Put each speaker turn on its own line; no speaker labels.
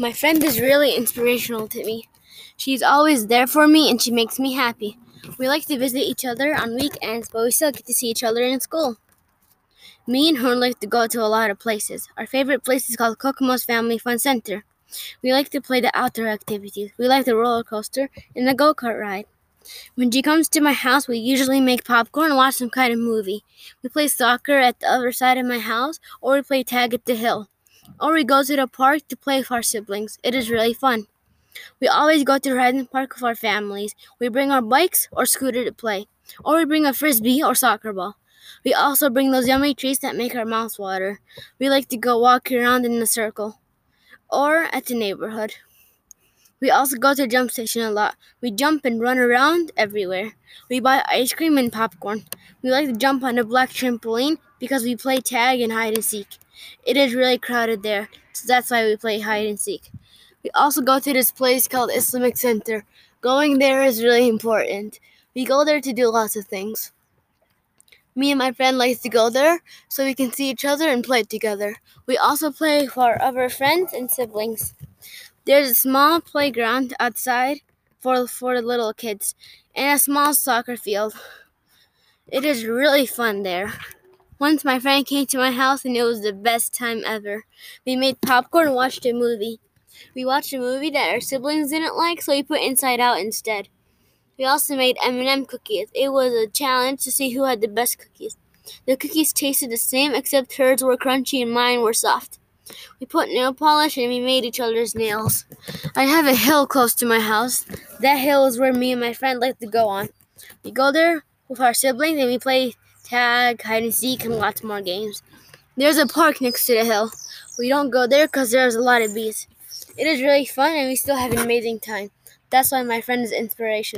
My friend is really inspirational to me. She's always there for me and she makes me happy. We like to visit each other on weekends, but we still get to see each other in school. Me and her like to go to a lot of places. Our favorite place is called Kokomo's Family Fun Center. We like to play the outdoor activities. We like the roller coaster and the go kart ride. When she comes to my house, we usually make popcorn and watch some kind of movie. We play soccer at the other side of my house, or we play tag at the hill or we go to the park to play with our siblings. It is really fun. We always go to ride in park with our families. We bring our bikes or scooter to play, or we bring a frisbee or soccer ball. We also bring those yummy treats that make our mouths water. We like to go walk around in a circle or at the neighborhood. We also go to the jump station a lot. We jump and run around everywhere. We buy ice cream and popcorn. We like to jump on the black trampoline because we play tag and hide and seek. It is really crowded there, so that's why we play hide and seek. We also go to this place called Islamic Center. Going there is really important. We go there to do lots of things. Me and my friend likes to go there so we can see each other and play together. We also play our other friends and siblings. There's a small playground outside for for the little kids and a small soccer field. It is really fun there. Once my friend came to my house and it was the best time ever. We made popcorn and watched a movie. We watched a movie that our siblings didn't like, so we put Inside Out instead. We also made M&M cookies. It was a challenge to see who had the best cookies. The cookies tasted the same except hers were crunchy and mine were soft. We put nail polish and we made each other's nails. I have a hill close to my house. That hill is where me and my friend like to go on. We go there with our siblings and we play tag, hide and seek, and lots more games. There's a park next to the hill. We don't go there because there's a lot of bees. It is really fun and we still have an amazing time. That's why my friend is inspirational.